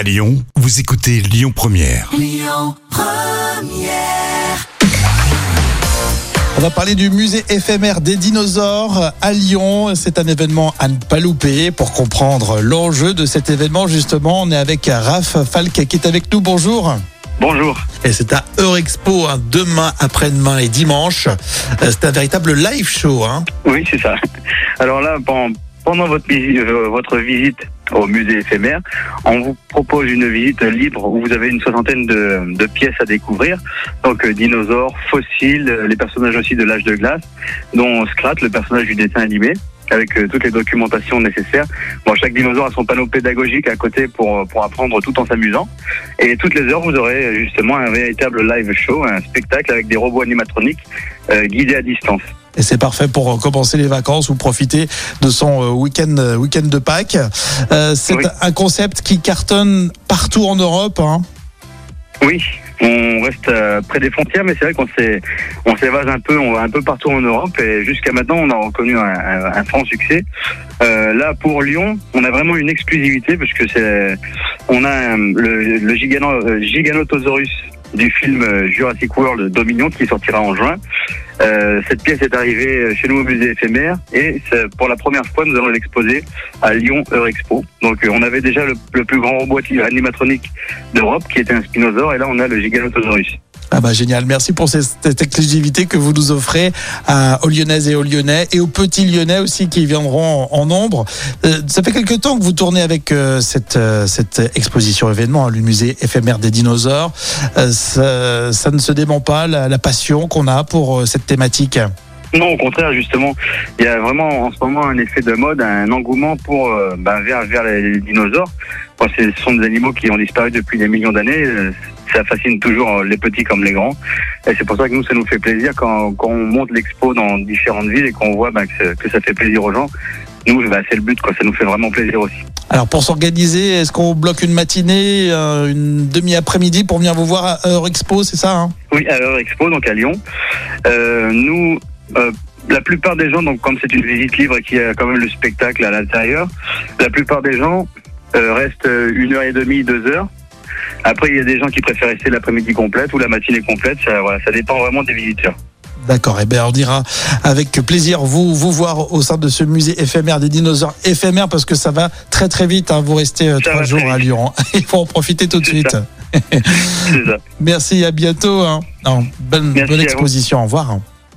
À Lyon, vous écoutez Lyon Première. On va parler du musée éphémère des dinosaures à Lyon. C'est un événement à ne pas louper. Pour comprendre l'enjeu de cet événement, justement, on est avec Raph Falk qui est avec nous. Bonjour. Bonjour. Et c'est à Eurexpo hein, demain, après-demain et dimanche. Euh, C'est un véritable live show. Hein. Oui, c'est ça. Alors là, pen- pendant euh, votre visite au musée éphémère, on vous propose une visite libre où vous avez une soixantaine de, pièces à découvrir. Donc euh, dinosaures, fossiles, euh, les personnages aussi de l'âge de glace, dont Scrat, le personnage du dessin animé avec toutes les documentations nécessaires. Bon, chaque dinosaure a son panneau pédagogique à côté pour, pour apprendre tout en s'amusant. Et toutes les heures, vous aurez justement un véritable live show, un spectacle avec des robots animatroniques euh, guidés à distance. Et c'est parfait pour euh, commencer les vacances ou profiter de son euh, week-end euh, week-end de Pâques. Euh, c'est Oui. un concept qui cartonne partout en Europe. Hein. Oui, on reste près des frontières, mais c'est vrai qu'on on s'évase un peu, on va un peu partout en Europe et jusqu'à maintenant on a reconnu un, un- un franc succès. Euh, là pour Lyon, on a vraiment une exclusivité parce que c'est, on a le, le Gigano- Giganotosaurus du film Jurassic World Dominion qui sortira en juin. Euh, cette pièce est arrivée chez nous au musée éphémère et pour la première fois nous allons l'exposer à Lyon Eurexpo. Donc euh, on avait déjà le, plus grand robot animatronique d'Europe qui était un spinosaure et là on a le Giganotosaurus. Ah bah génial, merci pour cette, exclusivité que vous nous offrez aux Lyonnaises et aux Lyonnais et aux petits Lyonnais aussi qui viendront en, nombre. Euh, ça fait quelque temps que vous tournez avec euh, cette, euh, cette exposition événement, hein, le musée éphémère des dinosaures. Ça, ça ne se dément pas la, la passion qu'on a pour cette thématique. Non, au contraire, justement, il y a vraiment en ce moment un effet de mode, un engouement pour euh, bah, vers vers les dinosaures. Bon, ce sont des animaux qui ont disparu depuis des millions d'années. euh, Ça fascine toujours les petits comme les grands. Et c'est pour ça que nous, ça nous fait plaisir quand, quand on monte l'expo dans différentes villes et qu'on voit bah, que, ça- que ça fait plaisir aux gens. Nous, bah, c'est le but, quoi. Ça nous fait vraiment plaisir aussi. Alors pour s'organiser, est-ce qu'on bloque une matinée, euh, une demi-après-midi pour venir vous voir à Eurexpo, c'est ça hein? Oui, à Eurexpo, donc à Lyon. Euh, nous, euh, la plupart des gens, donc comme c'est une visite libre et qu'il y a quand même le spectacle à l'intérieur, la plupart des gens euh, restent euh, une heure et demie, deux heures. Après, il y a des gens qui préfèrent rester l'après-midi complète ou la matinée complète. Ça, voilà, ça dépend vraiment des visiteurs. D'accord, et bien on ira avec plaisir vous vous voir au sein de ce musée éphémère des dinosaures éphémères parce que ça va très très vite. hein. Vous restez trois jours à. Lyon. Il faut en profiter tout de suite. ça. Merci, à bientôt. hein. Non, bonne Merci bonne exposition. Au revoir.